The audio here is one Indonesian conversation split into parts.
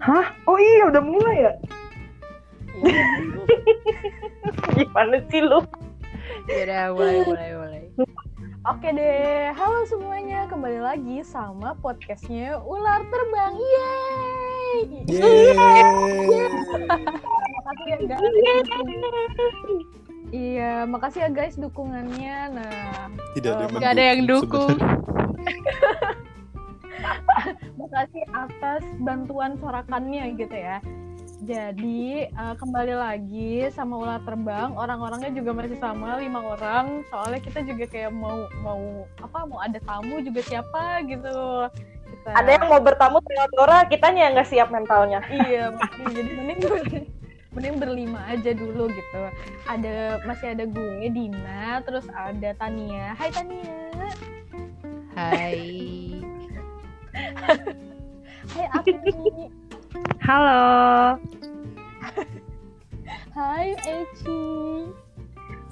Hah? Oh iya udah mulai ya? Iya. Gimana sih lu? Yaudah, mulai, mulai, mulai. Oke deh, halo semuanya, kembali lagi sama podcastnya Ular Terbang, yeay! Makasih ya guys. Iya, makasih ya guys dukungannya. Nah, Tidak ada Eh, yang ada yang dukung. makasih atas bantuan sorakannya gitu ya. Jadi eh, kembali lagi sama Ular Terbang, orang-orangnya juga masih sama lima orang. Soalnya kita juga kayak mau mau apa mau ada tamu juga siapa gitu. Kita- Ada yang mau bertamu Theodora, kitanya yang nggak siap mentalnya. iya makanya jadi mending mending berlima aja dulu gitu ada masih ada gue Dina terus ada Tania Hai Tania Hai. Hai Agni Halo. Hai Eci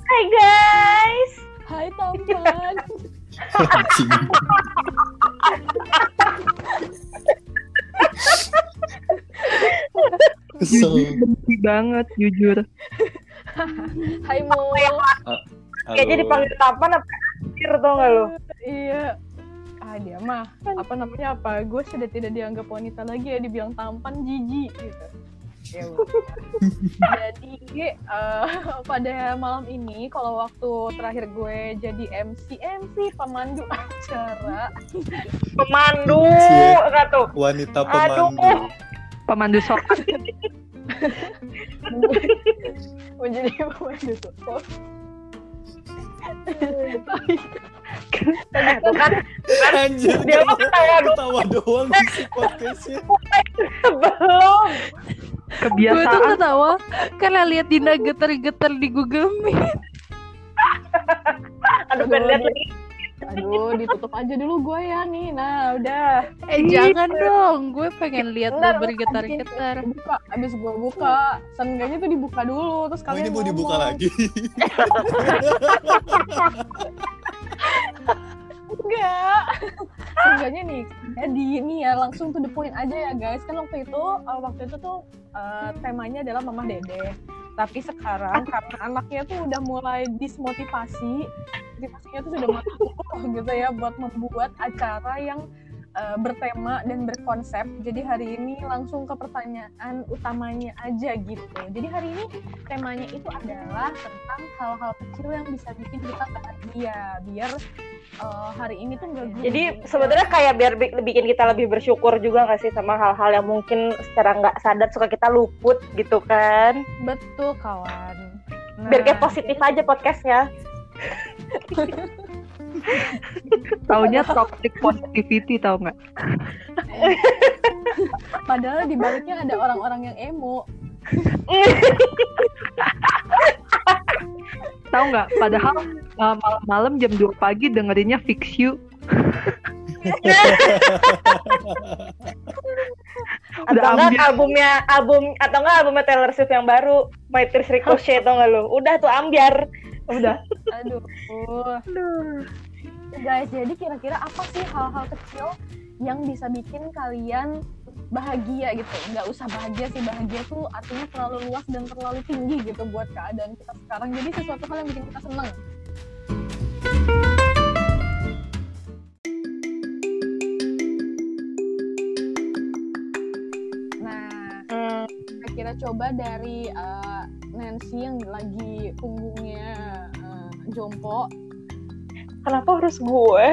Hai guys. Hai Tampan. Kesel. benci banget jujur Hai Mo Kayaknya dipanggil Tapan apa anjir tau gak lu? iya ah dia mah apa namanya apa gue sudah tidak dianggap wanita lagi ya dibilang tampan jijik gitu ya udah. jadi eh, pada malam ini kalau waktu terakhir gue jadi MC MC pemandu acara Pemandu, tuh. Wanita Aduh. pemandu. pemandu sok menjadi pemandu tuh Tuh kan Anjir, Dia mah ketawa ketawa doang isi podcastnya. belum. Gue tuh kebiasaan ketawa karena lihat Dina geter-geter di Google Meet. Aduh, pengen lihat lagi. Aduh ditutup aja dulu gue ya nih nah udah. Eh jangan dong, gue pengen lihat lo bergetar-getar. buka abis gue buka. Seenggaknya tuh dibuka dulu terus Oh, kalian ini mau dibuka lagi. enggak. Seenggaknya nih jadi ini ya langsung to the point aja ya guys. Kan waktu itu uh, waktu itu tuh uh, temanya adalah mamah dede. Tapi sekarang karena anaknya tuh udah mulai dismotivasi motivasinya tuh sudah masuk gitu ya buat membuat acara yang uh, bertema dan berkonsep. Jadi hari ini langsung ke pertanyaan utamanya aja gitu. Jadi hari ini temanya itu adalah tentang hal-hal kecil yang bisa bikin kita bahagia. Biar uh, hari ini tuh nggak Jadi sebenarnya kayak biar bi- bikin kita lebih bersyukur juga nggak sih sama hal-hal yang mungkin secara nggak sadar suka kita luput gitu kan. betul kawan. Nah, Biar kayak positif aja podcastnya. taunya toxic positivity tau nggak padahal di baliknya ada orang-orang yang emo tahu nggak padahal uh, malam-malam jam 2 pagi dengerinnya fix you Atau Udah enggak ambil. albumnya album atau enggak albumnya Taylor Swift yang baru My Tears Ricochet tau nggak lu? Udah tuh ambiar. Udah. aduh guys jadi kira-kira apa sih hal-hal kecil yang bisa bikin kalian bahagia gitu? Nggak usah bahagia sih bahagia tuh artinya terlalu luas dan terlalu tinggi gitu buat keadaan kita sekarang. Jadi sesuatu hal yang bikin kita seneng. Nah kira coba dari uh, Nancy yang lagi punggungnya uh, jompo kenapa harus gue?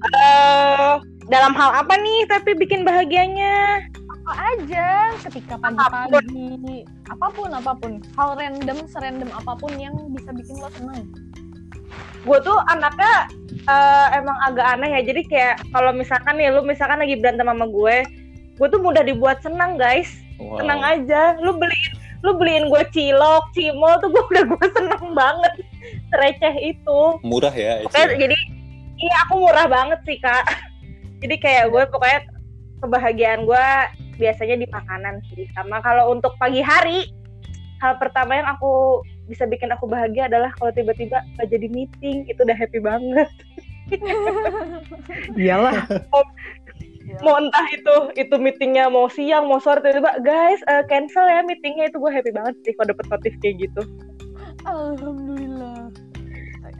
Eh, dalam hal apa nih tapi bikin bahagianya? apa aja ketika pagi-pagi apa pun. apa pun hal random serandom apa pun yang bisa bikin lo seneng gue tuh anaknya eh, emang agak aneh ya. Jadi kayak kalau misalkan nih lu misalkan lagi berantem sama gue gue tuh mudah dibuat senang guys. Wow. tenang aja. Lu beliin lu beliin gue cilok cimol tuh gue udah gue seneng banget receh itu. Murah ya, pokoknya jadi iya aku murah banget sih kak. Jadi kayak gue pokoknya kebahagiaan gue biasanya di makanan sih. Sama kalau untuk pagi hari hal pertama yang aku bisa bikin aku bahagia adalah kalau tiba-tiba gak jadi meeting itu udah happy banget. Iyalah. Ya. mau entah itu itu meetingnya mau siang mau sore tiba-tiba guys eh, cancel ya meetingnya itu gue happy banget sih kalau dapet notif kayak gitu. Alhamdulillah.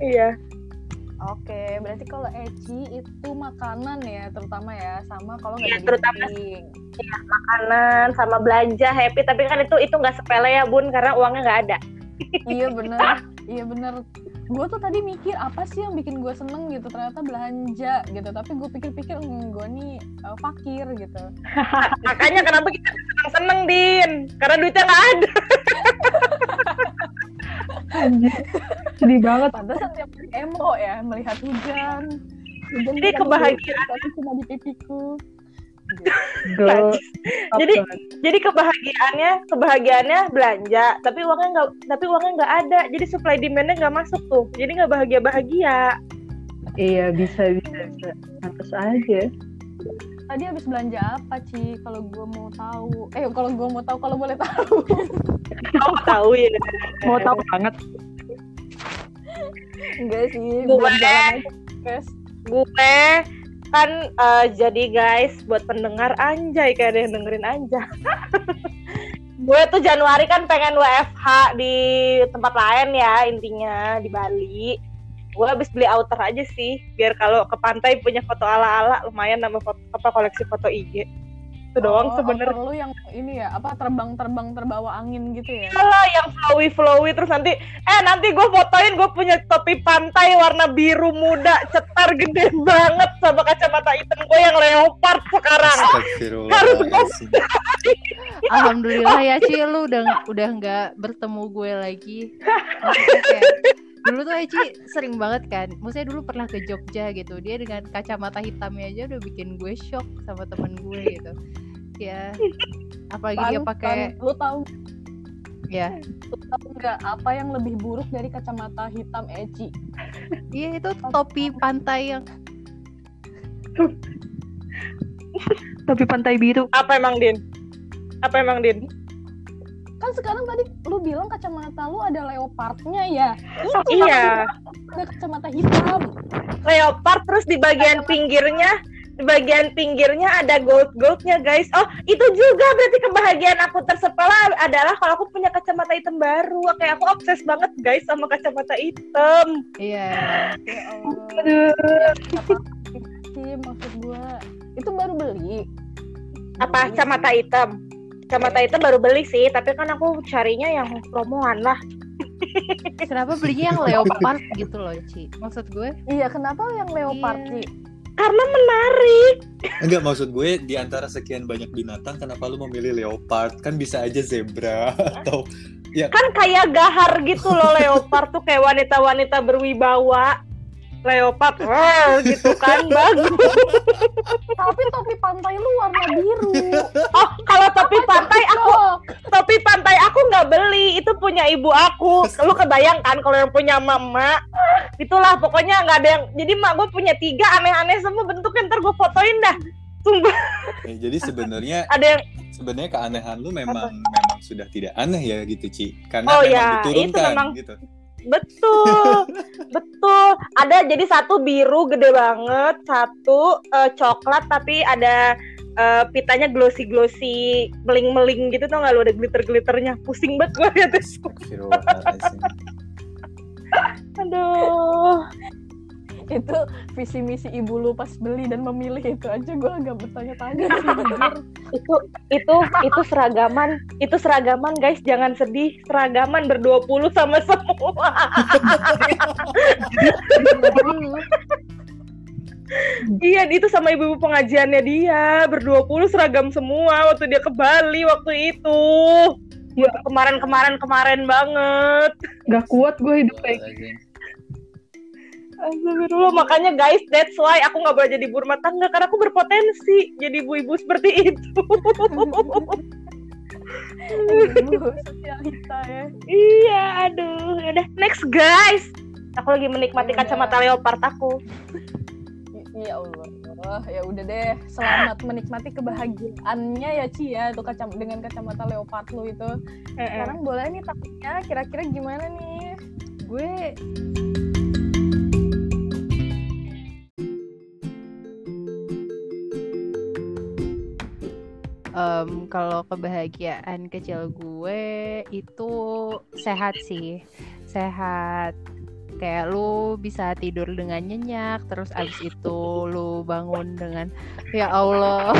Iya Oke, berarti kalau Eci itu makanan ya, terutama ya, sama kalau nggak Iya, jadi terutama meeting. makanan sama belanja happy tapi kan itu itu nggak sepele ya bun karena uangnya nggak ada iya bener, iya bener. Gue tuh tadi mikir apa sih yang bikin gue seneng gitu, ternyata belanja gitu. Tapi gue pikir-pikir, hmm, gue nih uh, fakir gitu. makanya kenapa kita seneng seneng din karena duitnya nggak ada. Sedih banget. Pantesan tiap hari emo ya, melihat hujan. Hujan Jadi di kebahagiaan. tapi cuma di pipiku. Jadi- jadi kebahagiaannya kebahagiaannya belanja tapi uangnya nggak tapi uangnya nggak ada jadi supply demandnya nggak masuk tuh jadi nggak bahagia bahagia Iya bisa bisa bisa. Pantas aja. Tadi habis belanja apa, Ci? Kalau gue mau tahu. Eh, kalau gue mau tahu, kalau boleh tahu. kamu tahu ya Mau tahu banget. Enggak sih, Gue- buat jalan aja, guys. gue kan eh, jadi guys buat pendengar anjay kayak ada yang dengerin anjay gue tuh Januari kan pengen WFH di tempat lain ya intinya di Bali gue habis beli outer aja sih biar kalau ke pantai punya foto ala-ala lumayan nama foto, apa koleksi foto IG itu doang Oh, sebenarnya outer lu yang ini ya, apa terbang-terbang terbawa angin gitu ya? lah yang flowy flowy terus nanti eh nanti gue fotoin gue punya topi pantai warna biru muda cetar gede banget sama kacamata hitam gue yang leopard sekarang Astagfirullahaladzim. Alhamdulillah ya Ci lu udah udah nggak bertemu gue lagi. Kayak, dulu tuh Eci sering banget kan. Maksudnya dulu pernah ke Jogja gitu. Dia dengan kacamata hitamnya aja udah bikin gue shock sama temen gue gitu. Ya. Apalagi dia Pan- pakai lu tahu ya. lu tahu nggak apa yang lebih buruk dari kacamata hitam Eci? Iya itu topi pantai yang Tapi pantai biru. apa emang din apa emang din Kan sekarang tadi lu bilang kacamata lu ada leopardnya ya? oh, iya Ada kacamata hitam. leopard terus di bagian pinggirnya di bagian pinggirnya ada gold goldnya guys oh itu juga berarti kebahagiaan aku tersepela adalah kalau aku punya kacamata hitam baru kayak aku obses banget guys sama kacamata hitam iya. Ya Allah. Aduh. Sih maksud gua? Itu baru beli. apa kacamata hitam kacamata hitam baru beli sih tapi kan aku carinya yang promoan lah Kenapa belinya yang leopard gitu loh Ci? Maksud gue Iya, kenapa yang leopard Iya. sih? karena menarik Enggak maksud gue di antara sekian banyak binatang kenapa lu memilih leopard? Kan bisa aja zebra atau kan kayak gahar gitu loh leopard tuh kayak wanita-wanita berwibawa leopard wow, gitu kan bagus. Tapi topi pantai lu warna biru. oh kalau topi pantai aku topi pantai aku nggak beli itu punya ibu aku. Lu kebayang kan kalau yang punya mama? Itulah pokoknya nggak ada yang jadi mak gue punya tiga aneh-aneh semua bentuknya ntar gue fotoin dah. Sumpah. Eh, jadi sebenarnya ada yang sebenarnya keanehan lu memang memang sudah tidak aneh ya gitu Ci. Karena Oh, memang ya, diturunkan itu memang. gitu betul. Betul. Ada jadi satu biru gede banget satu eh, coklat tapi ada eh, pitanya glossy glossy meling meling gitu tau nggak lu? Ada glitter glitternya pusing banget gue liatnya Astagfirullahaladzim. aduh Itu visi misi ibu lu pas beli dan memilih itu aja gua agak bertanya-tanya sih jujur. itu itu itu seragaman itu seragaman guys. Jangan sedih. Seragaman berdua puluh sama semua. Iya itu sama ibu-ibu pengajiannya dia. Berdua puluh seragam semua waktu dia ke Bali waktu itu. Ya. Kemarin kemarin kemarin banget. Gak kuat gue hidup kayak Astagfirullahaladzim. Astagfirullah makanya guys that's why aku nggak boleh jadi ibu rumah tangga karena aku berpotensi jadi ibu-ibu seperti itu Ibu sosialita ya. Iya, aduh. Udah, next guys. Aku lagi menikmati Ya kacamata leopard aku. Ya Allah. Wah, ya udah deh. Selamat menikmati kebahagiaannya ya Ci ya itu kacam dengan kacamata leopard lu itu. Sekarang boleh nih takutnya kira-kira gimana nih? gue Em, kalau kebahagiaan kecil gue itu sehat sih, sehat. Kayak lu bisa tidur dengan nyenyak, terus abis itu lu bangun dengan ya Allah.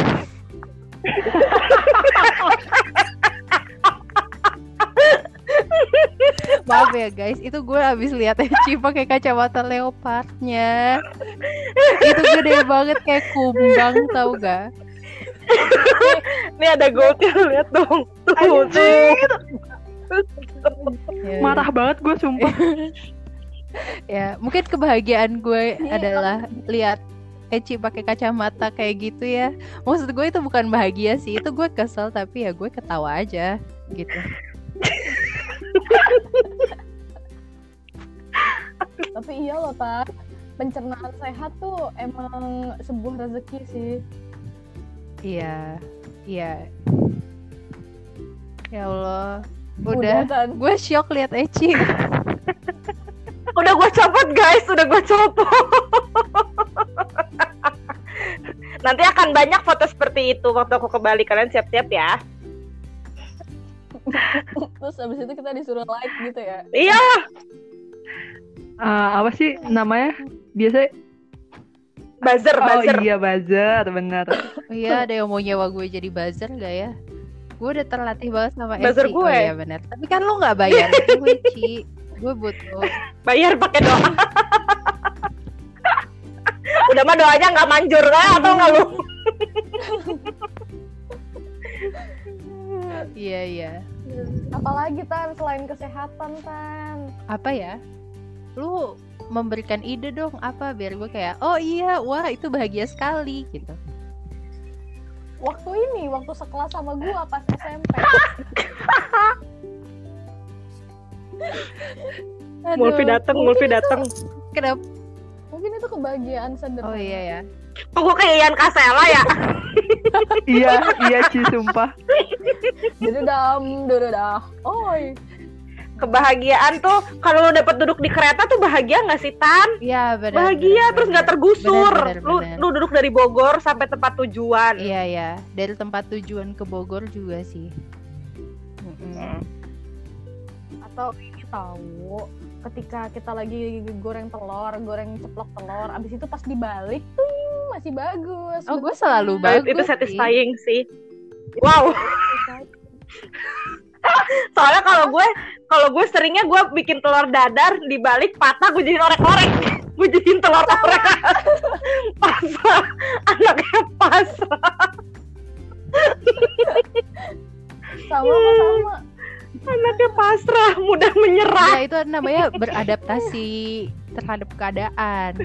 Maaf ya guys, itu gue abis lihat Eci pakai kacamata leopardnya. itu gede banget kayak kumbang tau gak? Ini ada goldnya lihat dong. Tuh, tuh. Ya, Marah banget gue sumpah. ya mungkin kebahagiaan gue Iya. adalah lihat Eci pakai kacamata kayak gitu ya maksud gue itu bukan bahagia sih itu gue kesel tapi ya gue ketawa aja gitu Tapi iya loh, Tar. Pencernaan sehat tuh emang sebuah rezeki sih. Iya iya ya Allah udah Tan. gue shock lihat Eci Udah gue copot guys, udah gue copot. Nanti akan banyak foto seperti itu waktu aku kembali kalian siap-siap ya. Terus abis itu kita disuruh like gitu ya. Iya, Eh, apa sih namanya? Biasanya buzzer, Oh buzzer. iya buzzer, bener. oh iya ada yang mau nyewa gue jadi buzzer gak ya gue udah terlatih banget sama Eci Buzzer oh gue. iya benar tapi kan lu nggak bayar gue Ci gue butuh Bayar pakai doa. udah mah doanya nggak manjur kan atau nggak lu? iya iya Apalagi Tan selain kesehatan Tan. apa ya lu memberikan ide dong apa biar gue kayak oh iya wah itu bahagia sekali gitu Waktu ini, waktu sekelas sama gua pas SMP. Mulfi dateng, Mulfi dateng. kenapa Mungkin itu kebahagiaan sederhana. oh iya ya Kok gue kayak Ian Kasela ya? iya, iya Ci sumpah. Dededam, dededam. Oi. Kebahagiaan tuh kalau lu dapet duduk di kereta tuh bahagia nggak sih Tan? iya benar Bahagia benar, terus nggak tergusur. Benar, benar, Lu benar. lu duduk dari Bogor sampai tempat tujuan. iya ya dari tempat tujuan ke Bogor juga sih Mm-mm. Atau ini tahu ketika kita lagi goreng telur, goreng ceplok telur, abis itu pas dibalik tuh masih bagus. oh gue selalu bagus itu sih. satisfying sih. Wow. Soalnya kalau gue kalau gue seringnya gue bikin telur dadar dibalik patah gue jadiin orek-orek. Gue jadiin telur orek. pasrah. Anaknya pasrah. Sama sama. Anaknya pasrah, mudah menyerah. ya itu namanya beradaptasi terhadap keadaan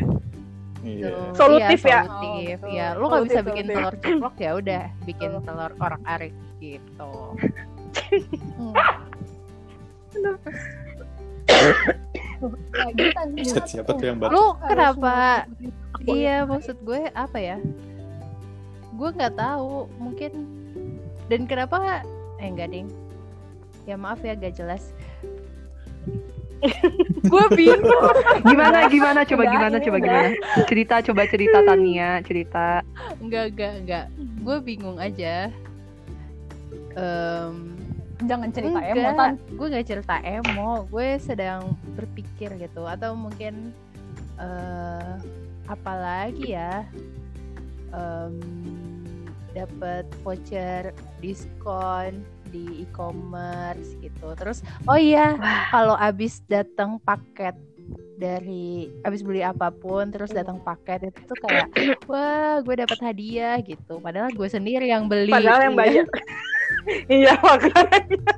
Iya. Tuh, Solutif iya, ya? solutif Oh, ya lu nggak bisa bikin solutif. telur ceplok ya udah bikin telur orak arik gitu Set, siapa tuh yang baru? lu kenapa? iya maksud gue apa ya? Gue nggak tahu mungkin. Dan kenapa? Eh enggak ding. Ya maaf ya gak jelas. Gue bingung. Gimana gimana? Coba gimana coba gimana? Cerita coba cerita Tania, cerita. enggak enggak enggak gue bingung aja. Em, Jangan cerita enggak, emo Tan. gue gak cerita emo. Gue sedang berpikir gitu. Atau mungkin eh apalagi ya? Em dapat voucher diskon di e-commerce gitu. Terus oh iya kalau abis datang paket dari abis beli apa pun terus datang paket itu tuh kayak wah gue dapat hadiah gitu. Padahal gue sendiri yang beli. Padahal yang Iya. bayar. Iya makanya.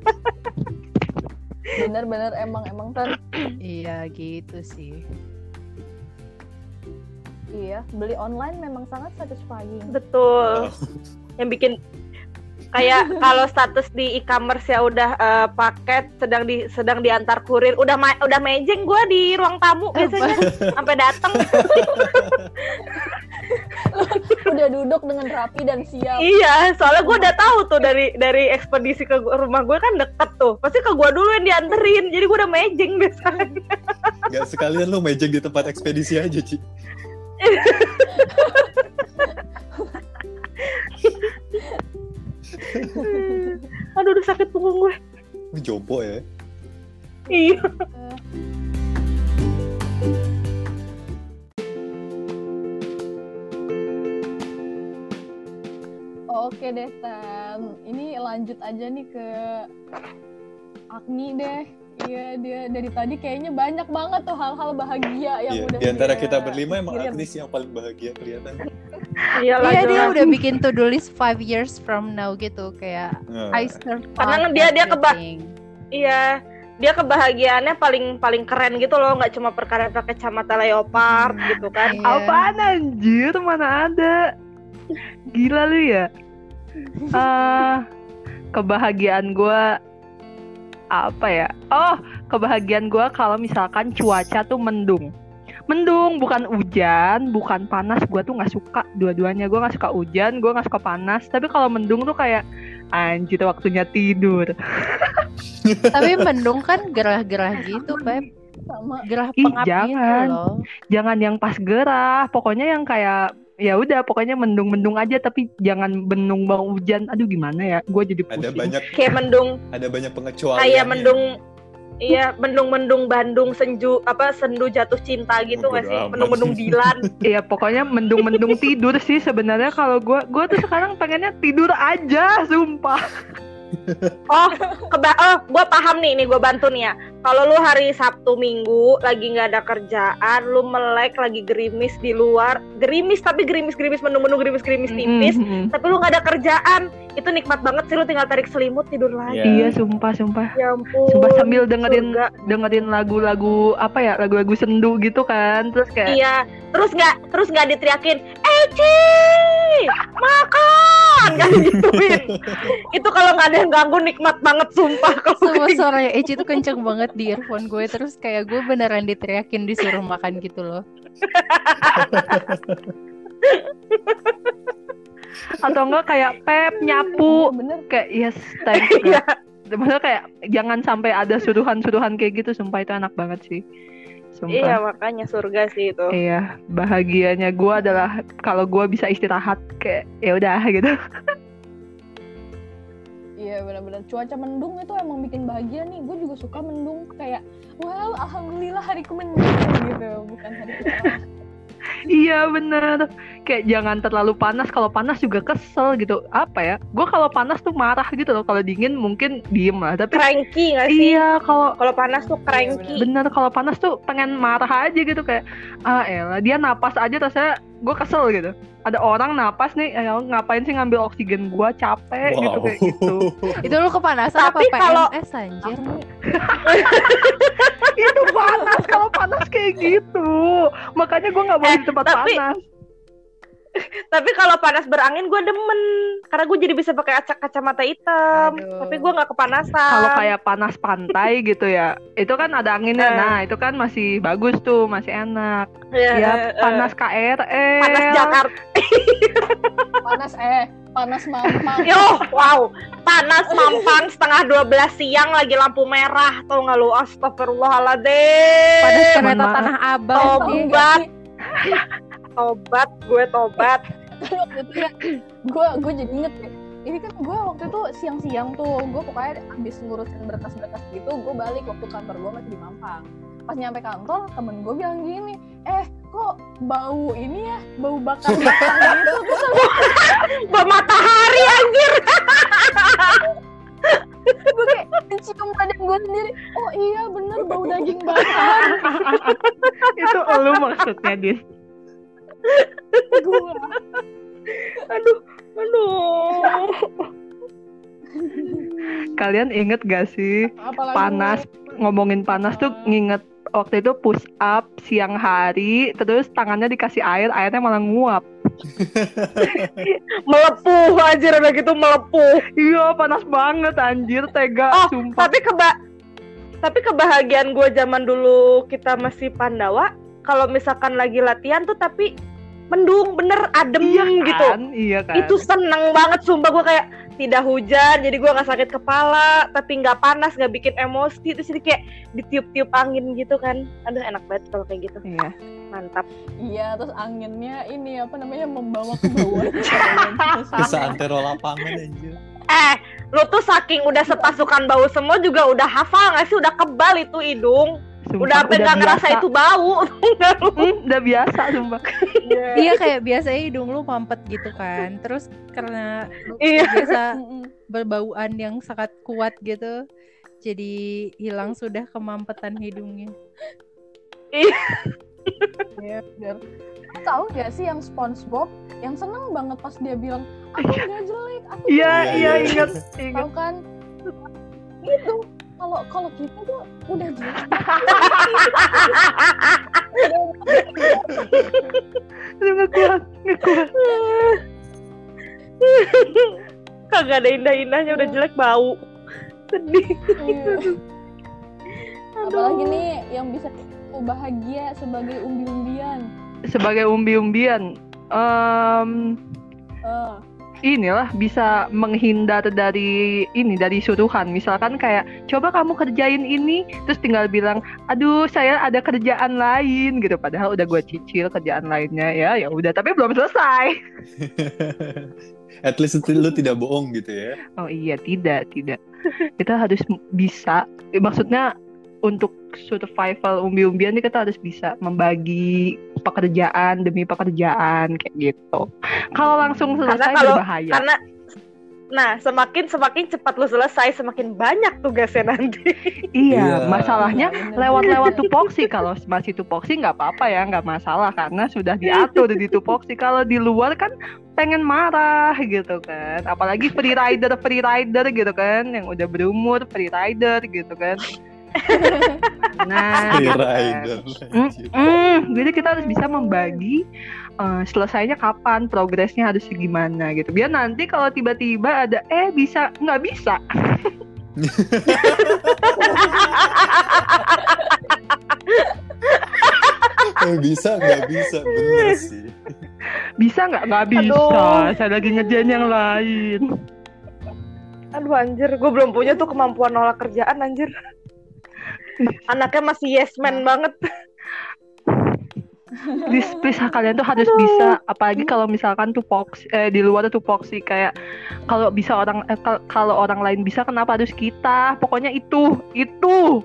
Bener-bener emang emang Tan. iya gitu sih Iya, beli online memang sangat satisfying. Betul. Yang bikin kayak kalau status di e-commerce ya udah eh, paket sedang di sedang diantar kurir udah ma- udah mejeng gue di ruang tamu biasanya sampai datang Udah duduk dengan rapi dan siap. iya soalnya gue udah tahu tuh dari dari ekspedisi ke rumah gue kan deket tuh pasti ke gue dulu yang dianterin jadi gue udah mejeng biasanya Gak sekalian lu mejeng di tempat ekspedisi aja, Ci. Aduh, udah sakit punggung gue. Lu Jopo ya. Iya. Oke deh, Tan. Ini lanjut aja nih ke Agni deh. Iya, dia dari tadi kayaknya banyak banget tuh hal-hal bahagia yang Iya, udah di antara dia kita berlima emang kirim. Agnes yang paling bahagia kelihatan. Iyalah, Iya dia jelas. udah bikin to do list five years from now gitu kayak Nah, I Karena dia- dia keba-. Iya. Dia kebahagiaannya paling paling keren gitu loh, nggak cuma perkara pakai kacamata leopard gitu kan. Iya. Apaan anjir? Mana ada? Gila lu ya? Ah, kebahagiaan gua apa ya? Oh, kebahagiaan gua kalau misalkan cuaca tuh mendung. Mendung, bukan hujan, bukan panas. Gua tuh nggak suka dua-duanya. Gua nggak suka hujan, gua nggak suka panas. Tapi kalau mendung tuh kayak anjir waktunya tidur. Tapi mendung kan gerah-gerah gitu, Pep. sama Gerah Ih, pengap gitu jangan. loh. Jangan yang pas gerah, pokoknya yang kayak ya udah pokoknya mendung-mendung aja tapi jangan mendung bau hujan. Aduh gimana ya? Gue jadi pusing. ada banyak Kayak mendung, ada banyak pengecualian. kayak mendung Iya, mendung-mendung Bandung senju apa sendu jatuh cinta gitu nggak sih? Mendung-mendung Dilan. Iya pokoknya mendung-mendung tidur sih sebenarnya kalau gue gue tuh sekarang pengennya tidur aja sumpah Oh, keba oh, gue paham nih, nih gue bantu nih ya. Kalau lu hari Sabtu Minggu lagi nggak ada kerjaan, lu melek lagi gerimis di luar, gerimis tapi gerimis-gerimis mendung-mendung gerimis-gerimis tipis, Mm-mm. tapi lu nggak ada kerjaan, itu nikmat banget sih lu tinggal tarik selimut tidur lagi. Iya. iya sumpah sumpah Ya ampun. sumpah sambil dengerin surga. dengerin lagu-lagu apa ya lagu-lagu sendu gitu kan terus kayak Iya, terus nggak terus nggak diteriakin, Eci, makan, nggak digituin. itu kalau nggak ada yang ganggu nikmat banget sumpah kalau Semua kayak suaranya Eci tuh kenceng banget di earphone gue Terus kayak gue beneran diteriakin disuruh makan gitu loh. Atau enggak kayak pep nyapu. Bener. Kayak yes thanks Iya. Maksudnya kayak jangan sampai ada suruhan-suruhan kayak gitu. Sumpah itu enak banget sih. Sumpah. Iya makanya surga sih itu. Iya, bahagianya. Gue adalah kalau gue bisa istirahat kayak ya udah gitu. Iya benar-benar cuaca mendung itu emang bikin bahagia nih. Gue juga suka mendung kayak wow alhamdulillah hariku mendung gitu bukan cerah. iya bener. Kayak jangan terlalu panas. Kalau panas juga kesel gitu. Apa ya? Gue kalau panas tuh marah gitu loh. Kalau dingin mungkin diem lah. Tapi Cranky nggak sih? iya kalau Kalau panas tuh cranky. bener kalau panas tuh pengen marah aja gitu kayak ah elah dia napas aja rasanya gue kesel gitu. Ada orang napas nih, eh, ngapain sih ngambil oksigen gue capek gitu Wow. kayak gitu. Itu lu kepanasan Tapi apa kalau- PMS anjir itu panas kalau panas kayak gitu makanya gue nggak mau Eh, di tempat tapi- panas Tapi kalau panas berangin gue demen karena gue jadi bisa pakai kaca kacamata hitam. Aduh. Tapi gue nggak kepanasan. kalau kayak panas pantai gitu ya itu kan ada anginnya Eh. nah itu kan masih bagus tuh masih enak ya, ya eh, panas KRL panas Jakarta. panas eh panas mampang. Yo, wow, panas mampang setengah 12 siang lagi lampu merah tau nggak lu? Astagfirullahaladzim. Panas kereta tanah abang Oh. Tobat. Tobat, gue tobat. Waktu itu ya gue gue jadi inget deh ini kan gue waktu itu siang-siang tuh gue pokoknya habis ngurusin berkas-berkas gitu gue balik waktu kantor gue masih di Mampang. Pas nyampe kantor temen gue bilang gini eh kok bau ini ya? Bau bakar bakar gitu? Terus Bah matahari anjir. gue kayak mencium badan gue sendiri. Oh iya bener bau daging bakar. Itu lu maksudnya dis gue Aduh, aduh. kalian inget gak sih apalagi panas ngomongin panas tuh nginget waktu itu push up siang hari terus tangannya dikasih air airnya malah nguap. Melepuh anjir udah gitu melepuh. iya panas banget anjir tega Oh, sumpah. Tapi keba tapi kebahagiaan gue zaman dulu kita masih Pandawa, kalau misalkan lagi latihan tuh tapi mendung bener adem iya gitu. kan? Iya kan? Itu seneng banget sumpah gue kayak tidak hujan jadi gue nggak sakit kepala tapi nggak panas nggak bikin emosi. Terus jadi kayak ditiup-tiup angin gitu kan. Aduh enak banget kalau kayak gitu. Iya. Mantap. Iya terus anginnya ini apa namanya membawa ke bawah. Bisa antero lapangan anjir. eh lu tuh saking udah sepasukan bau semua juga udah hafal nggak sih? Udah kebal itu hidung. Sumpah, udah sampai nggak ngerasa itu bau. Hmm, udah biasa sumpah. Iya kayak biasanya hidung lu mampet gitu kan. Terus karena lu Iya. biasa berbauan yang sangat kuat gitu. Jadi hilang sudah kemampetan hidungnya. Iya, bener. Lu tahu gak sih yang SpongeBob yang seneng banget pas dia bilang aku nggak jelek, aku Iya, Iya, iya iya. ingat, tahu ingat. kan? Gitu. Kalau kalau kita tuh udah jelek. Aduh, nggak kuat, nggak kuat. kagak ada indah-indahnya udah jelek bau sedih Iya. Apalagi nih yang bisa aku bahagia sebagai umbi-umbian. Sebagai umbi-umbian, em, Eh, inilah bisa menghindar dari ini dari suruhan. Misalkan kayak coba kamu kerjain ini terus tinggal bilang aduh saya ada kerjaan lain gitu. Padahal udah gue cicil kerjaan lainnya ya ya udah tapi belum selesai. At least lu tidak bohong gitu ya. oh iya tidak tidak. Kita harus bisa maksudnya untuk survival umbi-umbian ini kita harus bisa membagi pekerjaan demi pekerjaan kayak gitu kalau langsung Karena selesai kalau- berbahaya karena nah semakin semakin cepat lu selesai semakin banyak tugasnya nanti Iya, Iya. masalahnya Bener. lewat-lewat tupoksi. Kalau masih tupoksi nggak apa-apa ya, nggak masalah karena sudah diatur di tupoksi. Kalau di luar kan pengen marah gitu kan. Apalagi free rider, free rider gitu kan, yang udah berumur free rider gitu kan. Nah, gitu kan. rider. Hmm, hmm, jadi kita harus bisa membagi eh, selesainya kapan, progresnya harus gimana gitu. Biar nanti kalau tiba-tiba ada eh bisa nggak bisa, Eh, bisa nggak bisa bener sih. bisa nggak nggak bisa. Aduh. Saya lagi ngerjain yang lain. aduh anjir gue belum punya tuh kemampuan nolak kerjaan anjir anaknya masih yes man banget. Please please kalian tuh harus bisa apalagi kalau misalkan tuh fox eh, di luar tuh foxy kayak kalau bisa orang eh, kal- kalau orang lain bisa kenapa harus kita? Pokoknya itu itu.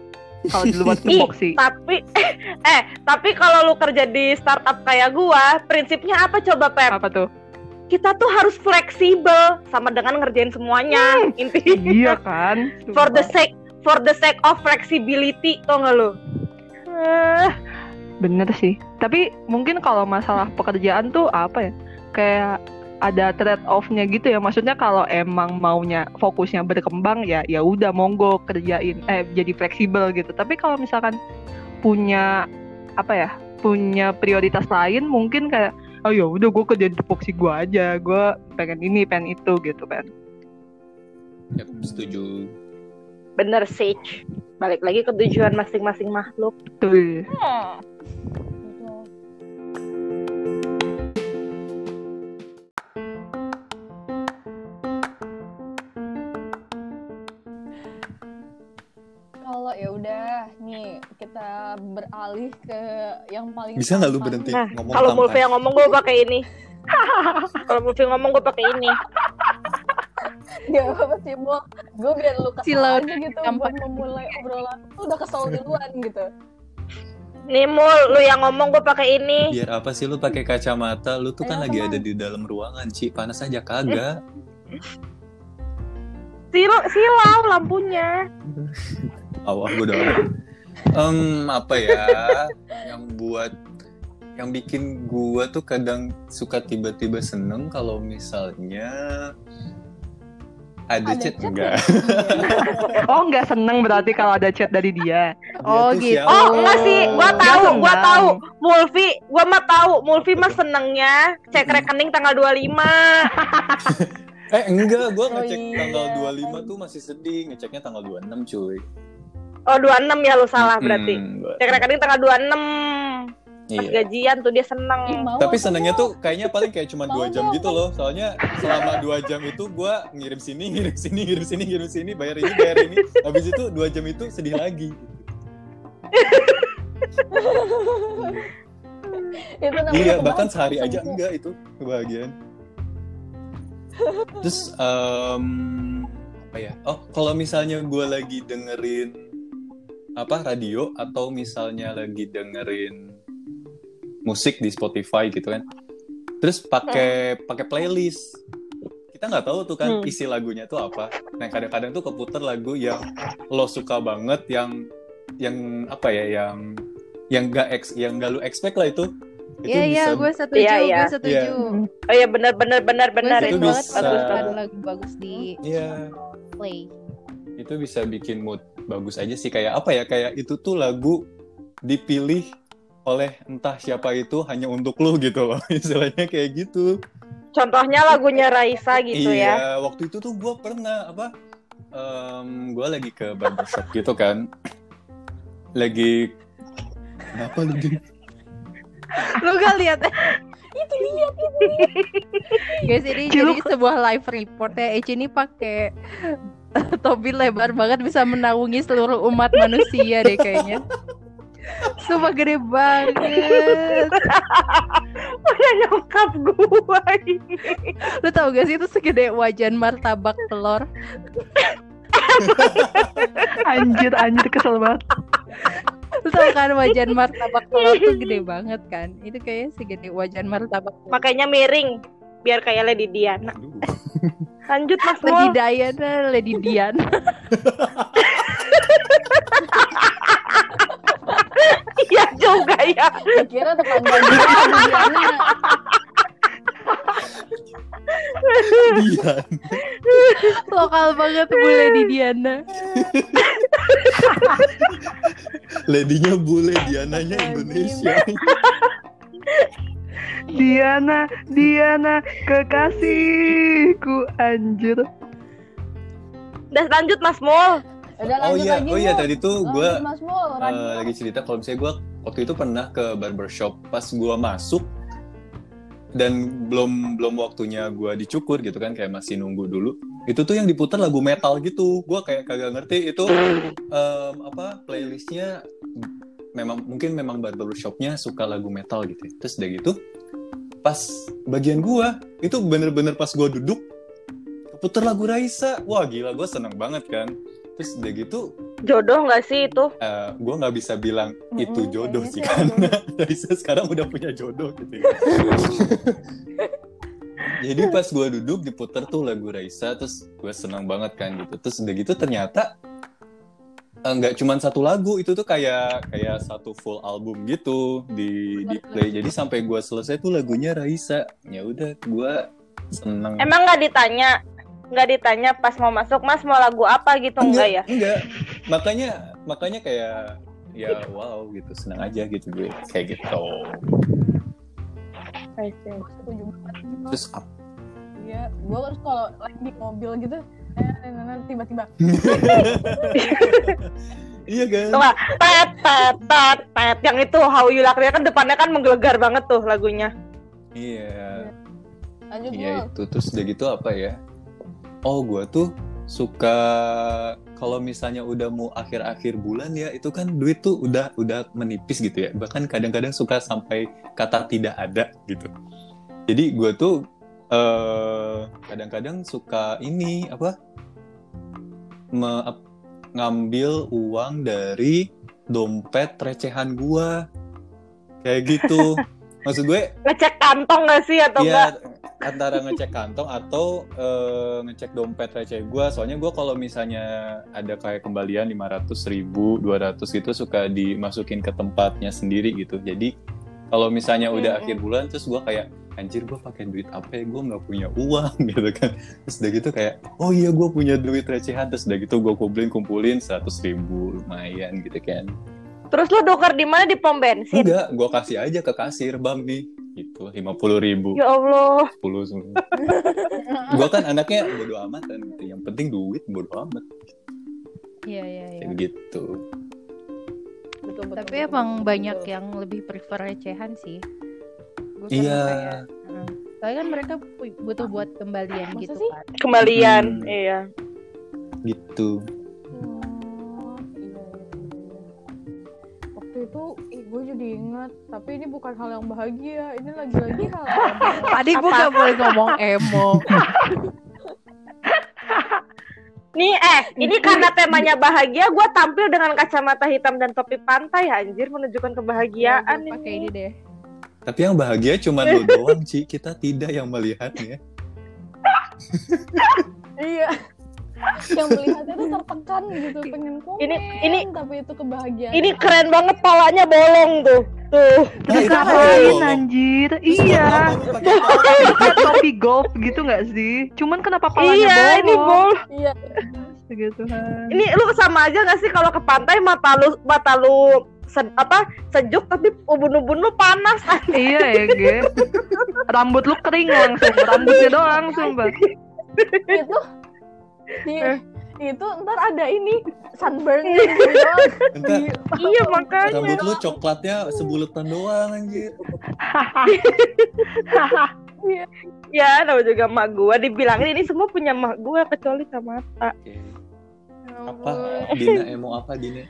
Kalau di luar tuh foxy tapi eh tapi kalau lu kerja di startup kayak gua prinsipnya apa coba Pep? Apa tuh? Kita tuh harus fleksibel sama dengan ngerjain semuanya intinya. Iya kan? For the sake for the sake of flexibility tau gak lu Eh, bener sih. Tapi mungkin kalau masalah pekerjaan tuh apa ya? Kayak ada trade off-nya gitu ya. Maksudnya kalau emang maunya fokusnya berkembang ya ya udah monggo kerjain eh jadi fleksibel gitu. Tapi kalau misalkan punya apa ya punya prioritas lain mungkin kayak oh ya udah gue kerjain tupoksi gue aja. Gue pengen ini pengen itu gitu kan. Yap, setuju. Bener sih. Balik lagi ke tujuan masing-masing makhluk. Tuh gitu. Kalau ya udah nih kita beralih ke yang paling Bisa nggak lu berhenti Nah, ngomong kalau? Mulfi yang ngomong gue pakai ini. Kalau Mulfi ngomong gue pakai ini Gak apa sih, Bo. Gue biar lu kesel Silau aja gitu buat memulai obrolan. Lu udah kesel duluan gitu. nih Mul lu yang ngomong gue pakai ini Biar apa sih lu pakai kacamata? Lu tuh kan Ayo, lagi teman. ada di dalam ruangan, Ci. Panas aja kagak. Sil silau lampunya Awah gue udah. Em, apa ya? yang buat yang bikin gua tuh kadang suka tiba-tiba seneng kalau misalnya ada, Ada chat chat enggak? oh nggak seneng berarti kalau ada chat dari dia Oh, Dia gitu. siapa? oh enggak sih gue Dia tahu senang. tahu Mulfi gue mah tahu Mulfi mah senengnya cek rekening tanggal 25 Eh enggak, gua Oh, ngecek iya. tanggal 25 tuh masih sedih, ngeceknya tanggal 26 cuy. oh 26 ya lu salah berarti Hmm, gua- cek rekening tanggal 26 pas Iya. gajian tuh dia Ih, seneng mau Tapi senengnya mau? tuh kayaknya paling kayak cuma dua jam gitu loh. Soalnya selama dua jam itu gua ngirim sini, ngirim sini, ngirim sini, ngirim sini, bayar ini, bayar ini. Habis itu dua jam itu sedih lagi. Itu namanya Iya, bahkan sehari aja enggak itu kebahagiaan. Terus em, apa ya oh kalau misalnya gue lagi dengerin apa radio atau misalnya lagi dengerin musik di Spotify gitu kan terus pakai pakai playlist kita nggak tahu tuh kan Hmm. isi lagunya tuh apa nah kadang-kadang tuh keputar lagu yang lo suka banget yang yang apa ya yang yang gak ex yang gak lu expect lah itu itu Iya iya bisa- gue setuju, Iya, iya. gue setuju. Oh iya benar benar benar benar Itu banget Bagus lagu bagus di Iya. play. itu bisa bikin mood bagus aja sih kayak apa ya kayak itu tuh lagu dipilih oleh entah siapa itu hanya untuk lu gitu loh istilahnya kayak gitu Contohnya lagunya Raisa gitu iya ya. waktu itu tuh gue pernah apa gue lagi ke barbershop gitu kan lagi apa lu Din? Lu gak lihat? itu lihat itu. Guys ini Ciluk. jadi sebuah live report ya. Eci ini pakai topi lebar banget bisa menaungi seluruh umat manusia deh kayaknya. Sumpah gede banget. Udah nyokap gua ini. Lu tau gak sih itu segede wajan martabak telur? Anjir, anjir kesel banget. Lu tau kan wajan martabak telur tuh gede banget kan? Itu kayaknya segede wajan martabak telur. Makanya miring biar kayak Lady Diana. Lanjut Mas Lady. Diana, Lady Diana. Iya juga ya. Kira. Dian Lokal banget Bu Lady Diana. Ladinya bule Diananya Indonesia Diana, Diana, kekasihku, anjir. Udah lanjut Mas Mul. Udah oh iya lagi oh iya Mul. tadi tuh Lanjut, gue. Eh, lagi cerita kalau misalnya gue waktu itu pernah ke barbershop pas gue masuk dan belum belum waktunya gue dicukur gitu kan kayak masih nunggu dulu itu tuh yang diputar lagu metal gitu gue kayak kagak ngerti itu em, apa playlistnya memang mungkin memang barbershopnya suka lagu metal gitu ya. terus udah gitu pas bagian gue itu bener-bener pas gue duduk puter lagu Raisa wah gila gue seneng banget kan terus udah gitu Jodoh nggak sih itu? eh gue nggak bisa bilang itu Mm-mm, jodoh kayaknya sih karena Raisa sekarang udah punya jodoh gitu ya. Jadi pas gue duduk diputer tuh lagu Raisa terus gue senang banget kan gitu. Terus udah gitu ternyata eh, nggak cuman satu lagu itu tuh kayak kayak satu full album gitu di di play. Jadi sampai gue selesai tuh lagunya Raisa. Ya udah gue seneng. Emang nggak ditanya? Nggak ditanya pas mau masuk Mas mau lagu apa gitu enggak ya? Enggak. Makanya makanya kayak ya wow gitu senang aja gitu gue kayak gitu. Terus apa? Iya, gue harus kalau lagi di mobil gitu, eh, tiba-tiba Iya kan? Nggak? Tet tet tet tet yang itu How You Like Me kan depannya kan menggelegar banget tuh lagunya. Iya. lanjut Iya itu terus udah gitu apa ya? Oh gue tuh suka kalau misalnya udah mau akhir-akhir bulan ya itu kan duit tuh udah udah menipis gitu ya bahkan kadang-kadang suka sampai kata tidak ada gitu. Jadi gue tuh eh, kadang-kadang suka ini apa me- ap- ngambil uang dari dompet recehan gua kayak gitu. Maksud gue Ngecek kantong nggak sih atau enggak? Antara ngecek kantong atau eh, ngecek dompet receh gue. Soalnya gue kalau misalnya ada kayak kembalian 500 ribu, 200 itu suka dimasukin ke tempatnya sendiri gitu. Jadi kalau misalnya udah Mm-mm. akhir bulan terus gue kayak anjir gue pakai duit apa ya gue nggak punya uang gitu kan terus udah gitu kayak oh iya gue punya duit recehan terus udah gitu gue kumpulin kumpulin 100 ribu lumayan gitu kan Terus lu dokar di mana di pom bensin? enggak gue kasih aja ke kasir bang nih gitu lima puluh ribu Ya Allah. 10 semua. gue kan anaknya bodo amat kan gitu. Yang penting duit bodo amat Iya iya iya. kayak gitu. Betul, betul, Tapi betul, emang betul, banyak betul. yang lebih prefer recehan sih. Gua pernah Iya. kayak, Heeh. Soalnya kan mereka butuh buat kembalian Masa gitu sih? kan. Kembalian, Hmm. iya. Gitu. Oh, Waktu itu, ih, gue jadi ingat. Tapi ini bukan hal yang bahagia. Ini lagi-lagi hal yang Tadi gue gak boleh ngomong emo. Nih eh, ini karena temanya bahagia, gue tampil dengan kacamata hitam dan topi pantai anjir menunjukkan kebahagiaan Ya, pakai ini. ini deh. Tapi yang bahagia cuma lu doang, Ci. Kita tidak yang melihatnya. Iya. Yang melihatnya tuh tertekan gitu pengen komen Ini- ini- tapi itu kebahagiaan Ini keren banget palanya bolong tuh. Tuh. Nah, itu Ngapain bolong. anjir? Iya. topi? Kayak topi golf gitu nggak sih? Cuman kenapa palanya Iya, bolong? ini bolong. iya Gitu kan. Ini lu sama aja gak sih kalau ke pantai mata lu mata lu se- apa sejuk tapi ubun-ubun lu panas. iya ya, Ge. Rambut lu kering langsung, rambutnya doang sumpah. itu di, itu ntar ada ini sunburn gitu doang. Bentar, iya makanya. rambut lu coklatnya sebuletan doang anjir. Ya, nama juga emak gua dibilangin ini semua punya emak gua kecuali Samata. Oke. Apa? Dina emo apa Dina?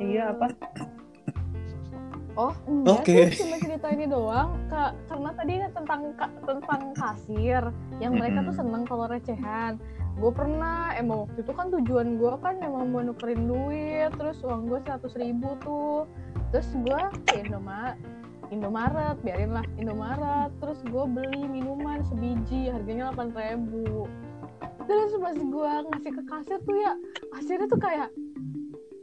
Iya, apa? Oh, enggak Oke. sih, cuma cerita ini doang. Ka- karena tadi tentang ka- tentang kasir, yang mereka tuh seneng kalau recehan. Gue pernah, emang waktu itu kan tujuan gue kan emang mau nukerin duit, terus uang gue seratus ribu tuh. Terus gue ke Indomaret, Indomaret, biarin lah Indomaret. Terus gue beli minuman sebiji, harganya delapan ribu. Terus pas gue ngasih ke kasir tuh ya, kasirnya tuh kayak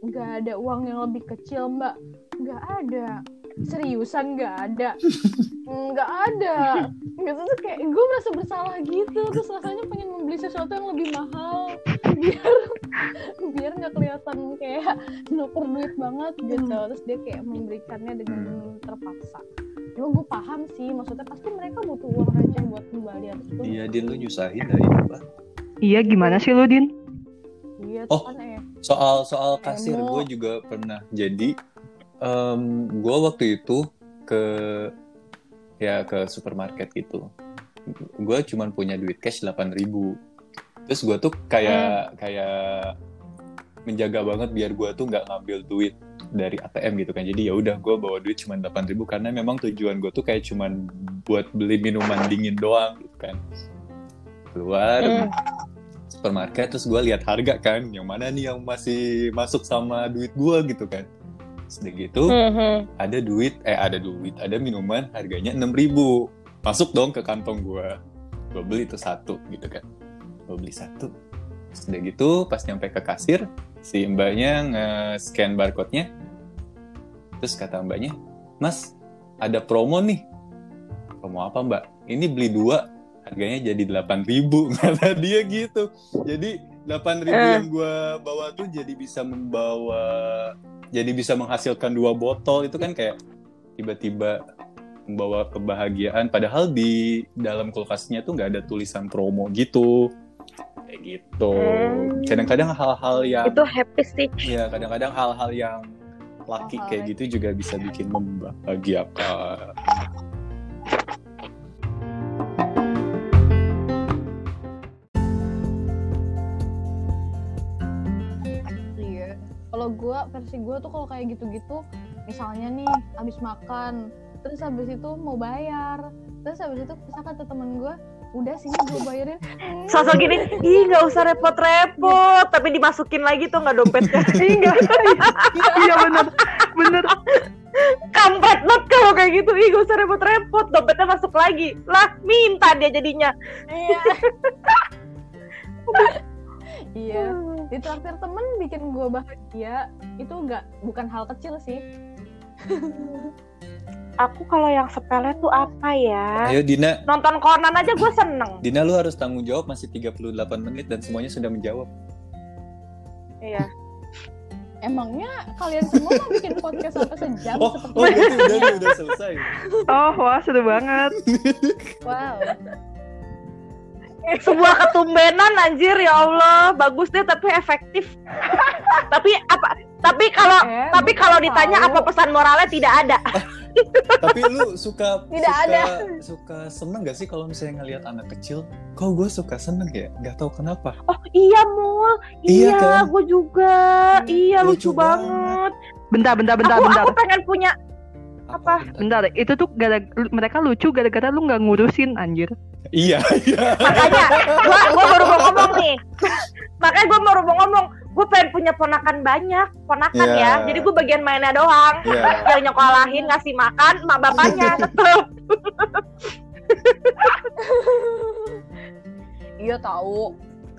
nggak ada uang yang lebih kecil mbak nggak ada seriusan nggak ada nggak ada gitu tuh kayak gue merasa bersalah gitu terus rasanya pengen membeli sesuatu yang lebih mahal biar biar nggak kelihatan kayak nuker duit banget gitu terus dia kayak memberikannya dengan terpaksa cuma gue paham sih maksudnya pasti mereka butuh uang receh buat kembalian itu Iya, Din lu nyusahin dari apa? Iya, gimana sih lu, Din? iya Oh. kan eh Soal soal kasir gue juga pernah. Jadi em gue waktu itu ke ya ke supermarket gitu. Gue cuman punya duit cash 8000 Terus gue tuh kayak kayak menjaga banget biar gue tuh nggak ngambil duit dari ATM gitu kan. Jadi ya udah gue bawa duit cuma 8000 karena memang tujuan gue tuh kayak cuman buat beli minuman dingin doang gitu kan. Keluar Hmm. supermarket terus gue lihat harga kan yang mana nih yang masih masuk sama duit gue gitu kan sudah gitu Mhm. ada duit eh ada duit ada minuman harganya 6000 masuk dong ke kantong gue gue beli itu satu gitu kan. Gue beli satu. Sudah gitu pas nyampe ke kasir si mbaknya nge-scan barcode-nya. Terus kata mbaknya mas ada promo nih. Promo apa mbak? Ini beli dua harganya jadi 8000 kata dia gitu. Jadi 8000 Eh. yang gue bawa tuh jadi bisa membawa jadi bisa menghasilkan dua botol itu kan kayak tiba-tiba membawa kebahagiaan padahal di dalam kulkasnya tuh nggak ada tulisan promo gitu kayak gitu Hmm. kadang-kadang hal-hal yang Itu happy stitch. ya kadang-kadang hal-hal yang laki kayak gitu juga bisa bikin membahagiakan Kalau gue versi gue tuh kalau kayak gitu-gitu, misalnya nih abis makan, terus habis itu mau bayar, terus habis itu misalkan ke temen gue, udah sini gue bayarin. Hmm, Sosok gini, ih nggak usah repot-repot, tapi dimasukin lagi tuh nggak dompetnya. Enggak. iya bener. Bener. Kampret banget kalau kayak gitu, ih nggak usah repot-repot, dompetnya masuk lagi. Lah minta dia jadinya. Iya. Iya. Ditraktir temen bikin gue bahagia itu nggak bukan hal kecil sih. Aku kalau yang sepele tuh apa ya? ayo Dina Nonton Conan aja gue seneng. Dina lu harus tanggung jawab masih 38 menit dan semuanya sudah menjawab Iya. Emangnya kalian semua mau bikin podcast sampai sejam oh, seperti oh berarti udah nih, udah selesai Oh, wah seru banget. Wow. Sebuah ketumbenan anjir ya Allah, bagus deh tapi efektif. tapi apa? Tapi kalau Eh, tapi kalau tahu. ditanya apa pesan moralnya tidak ada. tapi lu suka Tidak suka, ada. suka seneng gak sih kalau misalnya ngelihat anak kecil kok gue suka seneng ya nggak tahu kenapa Oh iya mul, Iya, iya, kan? gue juga, iya lucu, Lucu banget. Bentar, bentar, bentar, aku bentar. aku pengen punya Apa? Bentar, itu tuh gara mereka lucu gara-gara lu nggak ngurusin anjir. Iya, iya. Makanya gua gua baru mau ngomong nih. Makanya gua baru mau ngomong, gue pengen punya ponakan banyak, ponakan Iya. ya. Jadi gue bagian mainnya doang. Iya. Yang nyokolahin, ngasih makan, mak bapaknya tetep. Iya tahu.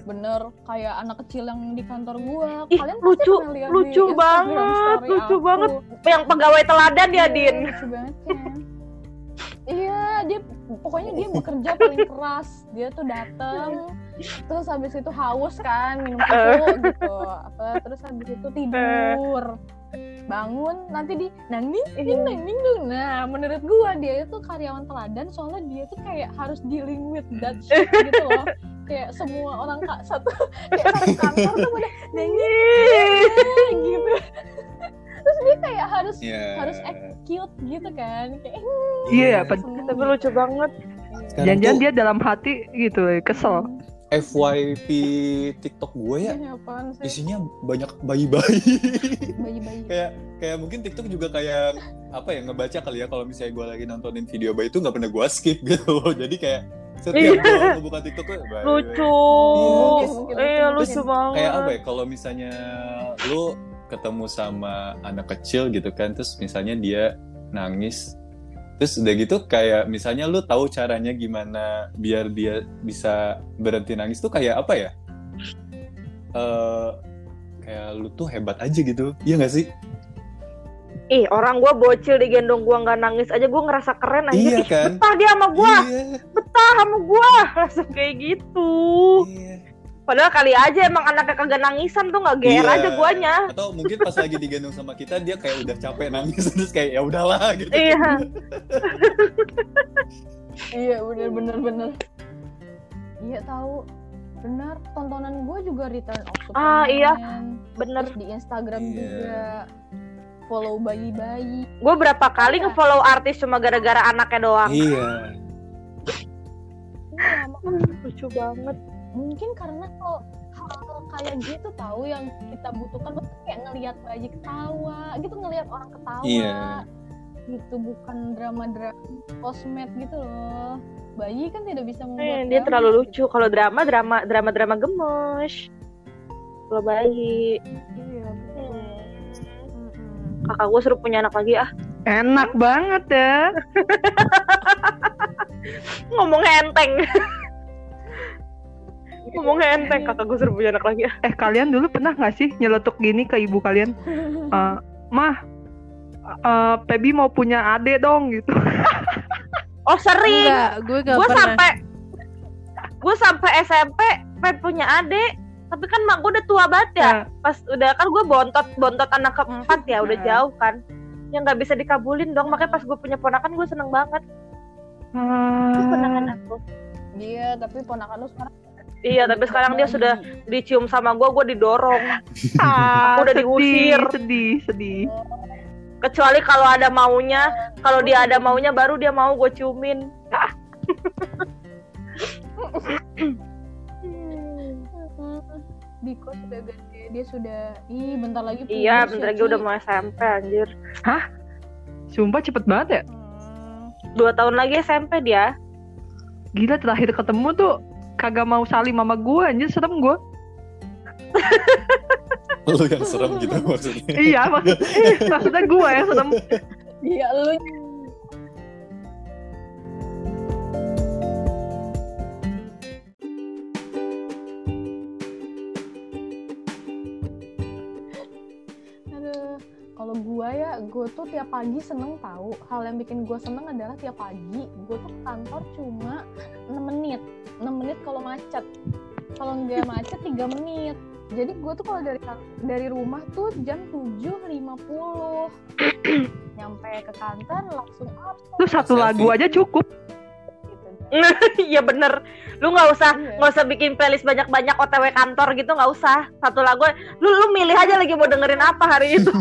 Bener kayak anak kecil yang di kantor gua. Ih, Kalian lucu, lihat di lucu Instagram banget, lucu aku. banget. Yang pegawai teladan ya, Iya, Din. Lucu banget kan. Iya, dia pokoknya dia bekerja paling keras. Dia tuh datang, terus habis itu haus kan, minum susu gitu. Apa, terus habis itu tidur. Bangun nanti di nangis, ning nang ning nung. Nah, menurut gua dia itu karyawan teladan soalnya dia tuh kayak harus dealing with that shit gitu loh. Kayak semua orang kak satu kayak satu kantor tuh pada nangis gitu. Terus dia kayak harus Iya. harus act cute gitu kan kayak Iya, Iya. pen- seneng Tapi lucu banget. Jangan-jangan dia dalam hati gitu, kesel. FYP TikTok gue ya isinya banyak bayi-bayi. bayi-bayi kayak kayak mungkin TikTok juga kayak apa ya ngebaca kali ya kalau misalnya gue lagi nontonin video bayi itu nggak pernah gue skip gitu. Jadi kayak setiap gue ngebuka TikTok gue bayi, bayi. Lucu. Iya, mungkin. lucu banget. kayak apa ya kalau misalnya lu ketemu sama anak kecil gitu kan terus misalnya dia nangis terus udah gitu kayak misalnya lu tahu caranya gimana biar dia bisa berhenti nangis tuh kayak apa ya eh kayak lu tuh hebat aja gitu iya gak sih Ih, orang gua bocil digendong gua nggak nangis aja gua ngerasa keren aja. iya Ih, kan betah dia sama gua, iya betah sama gua. Langsung kayak gitu. iya Padahal kali aja emang anaknya kagak nangisan tuh nggak GR Iya. aja guanya. atau mungkin pas lagi digendong sama kita dia kayak udah capek nangis terus kayak ya udahlah gitu Iya. iya bener bener bener iya tahu benar tontonan gue juga Return of Superman Ah, iya. Bener. Terus di Instagram Iya. juga follow bayi-bayi Gue berapa kali Iya. nge-follow artis cuma gara-gara anaknya doang. iya iya makanya Lucu banget. Mungkin karena kalau hal kayak gitu tahu yang kita butuhkan tuh kayak ngelihat bayi ketawa gitu ngelihat orang ketawa Iya. gitu bukan drama-drama kosmet gitu loh bayi kan tidak bisa Eh, membuat dia drama, terlalu gitu. lucu. Kalau drama, drama, drama, drama gemes. Kalau bayi, iya betul Mm-mm. kakak gue suruh punya anak lagi ah. Enak banget ya. Ngomongnya enteng. Ngomongnya enteng, kakak gue suruh punya anak lagi. Eh kalian dulu pernah nggak sih nyeletuk gini ke ibu kalian? Eh, Mah, eh, Pebi mau punya ade dong gitu. Oh sering. Enggak, gue gak gue pernah. sampai gue sampai SMP pengen punya adik tapi kan mak gue udah tua banget ya Nah, pas udah kan gue bontot bontot anak keempat ya udah Nah. jauh kan yang nggak bisa dikabulin dong makanya pas gue punya ponakan gue seneng banget Itu ponakan aku Iya, tapi ponakan lu sekarang iya tapi sekarang dia sudah dicium sama gue gue didorong. Ah, Aku udah sedih, diusir. sedih, sedih. kecuali kalau ada maunya kalau dia ada maunya baru dia mau gue ciumin. Biko sudah gede, dia sudah ih bentar lagi iya putus bentar ya, lagi udah mau SMP anjir. Sumpah cepet banget ya. Hmm, dua tahun lagi SMP dia. Gila terakhir ketemu tuh kagak mau salim sama gue anjir serem gue. lu yang serem gitu maksudnya iya maksud, maksudnya gue yang serem. Iya lu Aduh, kalau gua ya, gue tuh tiap pagi seneng tahu. Hal yang bikin gua seneng adalah tiap pagi gue tuh ke kantor cuma 6 menit. 6 menit kalau macet. Kalau nggak macet 3 menit. Jadi gue tuh kalau dari dari rumah tuh jam 7.50. Nyampe ke kantor langsung up Lu satu Selfie. lagu aja cukup. gitu. iya bener lu nggak usah Iya. nggak usah bikin playlist banyak-banyak OTW kantor gitu nggak usah satu lagu lu lu milih aja lagi mau dengerin apa hari itu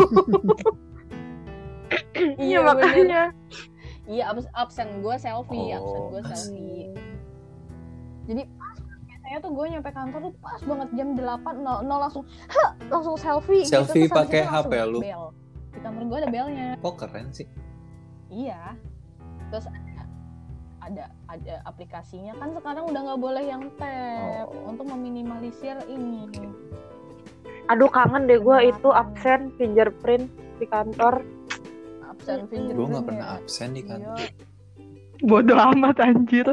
iya bener. makanya Iya, abs absen gue selfie, absen Oh, gue selfie. Jadi pas biasanya tuh gue nyampe kantor tuh pas banget jam 8 nol, nol langsung "Hah!" langsung selfie. Selfie gitu. Terus habis pakai HP lu? Bel. Di kantor gue ada belnya. kok keren sih Iya. Terus ada ada ada aplikasinya kan sekarang udah nggak boleh yang tap Oh. untuk meminimalisir ini. Aduh kangen deh gue itu absen fingerprint di kantor. Absen fingerprint. gue nggak ya. pernah absen di kantor Iya. Bodoh amat anjir.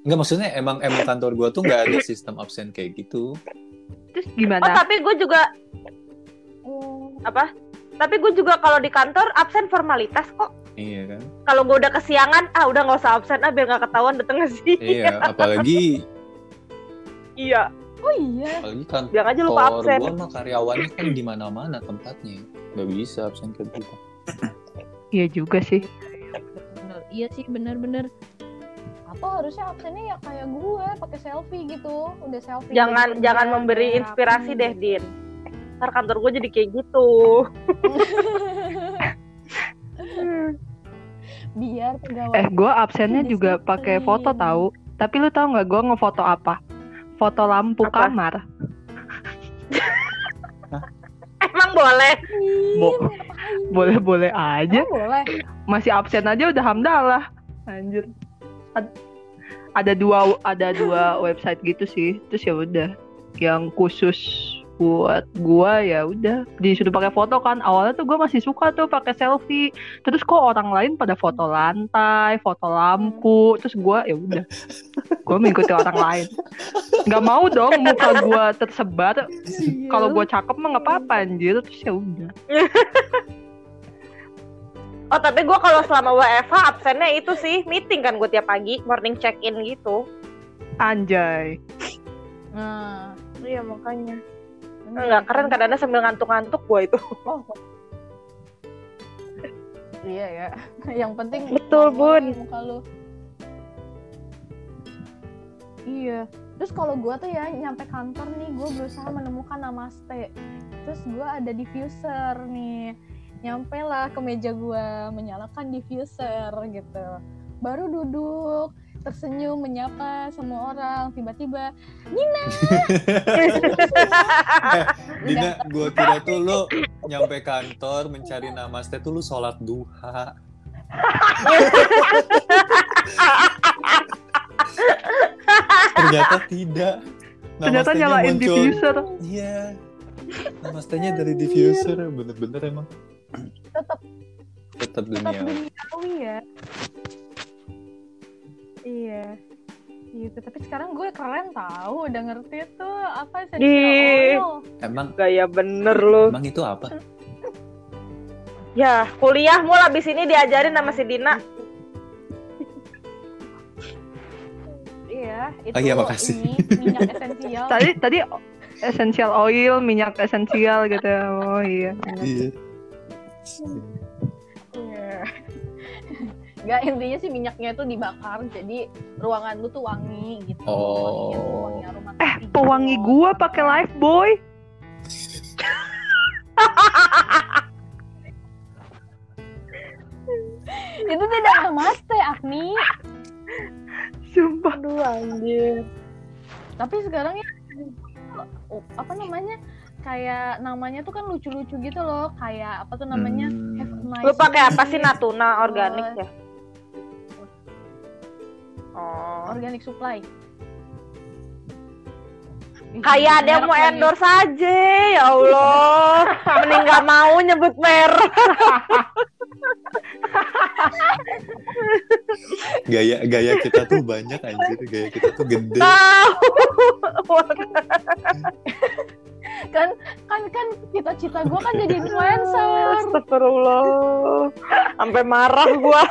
Nggak maksudnya emang emang kantor gue tuh nggak ada sistem absen kayak gitu Terus Oh gimana? tapi gue juga Oh, apa? Tapi gue juga kalau di kantor absen formalitas kok. iya kan Kalau gue udah kesiangan, ah udah nggak usah absen, ah biar nggak ketahuan dateng sih. iya apalagi iya, oh iya. apalagi kantor bilang aja lupa absen. gue sama karyawannya kan di mana mana tempatnya nggak bisa absen kayak gitu Iya juga sih. Iya sih bener-bener. Atau harusnya absennya ya kayak gue pakai selfie gitu. Udah selfie. Jangan dari jangan memberi udah inspirasi rapi. deh, Din. Ntar kantor gue jadi kayak gitu. Biar pegawai. Eh, gue absennya juga pakai foto tahu. Tapi lu tahu nggak gue ngefoto apa? Foto lampu Apa? kamar. Emang boleh. Bo- Boleh-boleh aja. Oh, boleh. Masih absen aja udah hamdalah. Anjir. Ad- ada dua ada dua website gitu sih. Terus ya udah. Yang khusus buat gua ya udah. Disuruh pakai foto kan. Awalnya tuh gua masih suka tuh pakai selfie. Terus kok orang lain pada foto lantai foto lampu. Terus gua ya udah. Gua mengikuti orang lain. Nggak mau dong muka gua tersebar. Kalau gua cakep mah nggak apa-apa anjir. Terus ya udah Oh tapi gue kalau selama WFH absennya itu sih meeting kan gue tiap pagi morning check in gitu. anjay Nah, Iya makanya. Enggak keren kadang-kadang sambil ngantuk-ngantuk gue itu. Oh. Iya ya. Yang penting Betul, Bun. Muka lu. Iya. Terus kalau gua tuh ya nyampe kantor nih, gue berusaha menemukan namaste. Terus gua ada diffuser nih. Nyampe lah ke meja gua menyalakan diffuser gitu. Baru duduk, tersenyum menyapa semua orang. Tiba-tiba, Nina. Dina gue kira tuh lo nyampe kantor mencari namaste tuh lu sholat duha. Ternyata tidak. Ternyata nyalain muncul- diffuser. Iya. Namastenya dari diffuser bener-bener emang Tetap tetap duniawi duniawi ya. Iya. Gitu. Tapi sekarang gue keren tahu udah ngerti tuh apa essential oil. emang Gaya bener lu. emang itu apa Ya kuliah mul abis ini diajarin sama si Dina. Iya, itu Oh iya, makasih. ini minyak esensial. tadi tadi essential oil minyak esensial gitu oh iya iya Iya. Enggak intinya sih minyaknya itu dibakar jadi ruangan lu tuh wangi gitu. Oh. Wanginya eh gitu. pewangi gua pakai life boy Itu tidak namaste, Agni. sumpah Aduh anjir. Tapi sekarang ya oh, apa namanya? Kayak namanya tuh kan lucu-lucu gitu loh. Kayak apa tuh namanya? Hmm. Have nice Lu pakai apa sih Natuna organik ya? Oh. Organic supply. Kayak ada yang mau endorse aja, ya Allah. Mending gak mau nyebut merek. gaya gaya kita tuh banyak anjir gaya kita tuh gede Tahu. kan kan kan cita-cita gue kan jadi influencer Astagfirullah. Sampai marah gua.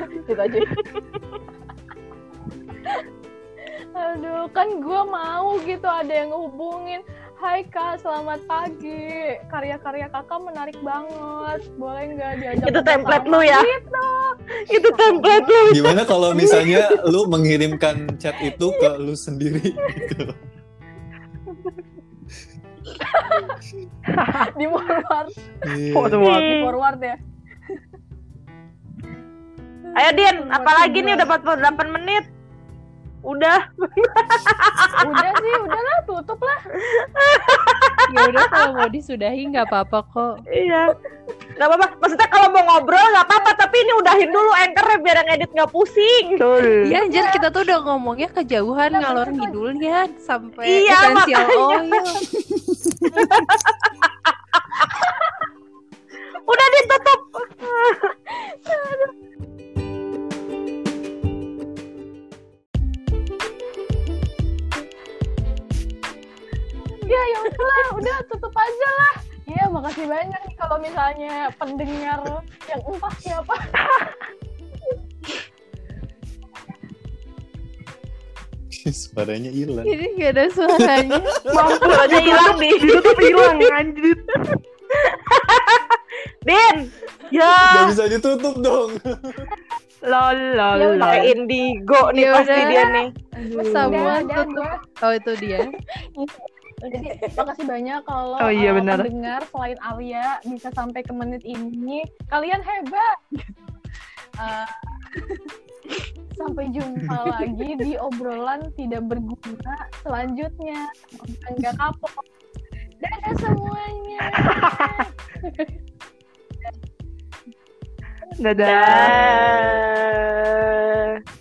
gitu aja aduh kan gue mau gitu ada yang ngehubungin Hai kak, selamat pagi. Karya-karya kakak menarik banget. Boleh nggak diajak? Itu template sama?" lu ya? Gitu. Itu template lu. gimana kalau misalnya lu mengirimkan chat itu ke lu sendiri gitu Di forward. Forward. di forward ya. Ayo Din, apalagi nih udah 48 menit. Udah. Udah sih, udahlah tutup lah. Ya udah kalau mau disudahi nggak apa-apa kok. Iya. Gak apa-apa. Maksudnya kalau mau ngobrol gak apa-apa. Tapi ini udahin dulu anchornya biar yang edit gak pusing. Betul. Iya anjir kita tuh udah ngomongnya kejauhan ngalor ngidulnya sampai Iya, essential makanya. oil. Udah ditutup. Ya udahlah, udah tutup aja lah. Iya, makasih banyak nih kalau misalnya pendengar yang entah siapa. Suaranya hilang. Ini gak ada suaranya. Mampus aja hilang di. Ditutup hilang anjir. Din. Ya. Gak bisa ditutup dong. Lol lol. Ya. Pakai indigo nih Ya pasti dia nih. Udah, tutup. Oh itu dia. Udah, makasih banyak kalau Oh iya, uh, benar. pendengar selain Alia bisa sampai ke menit ini. Kalian hebat. Uh, sampai jumpa lagi di obrolan tidak berguna selanjutnya. Enggak kapok. Dadah semuanya. Dadah. Dah.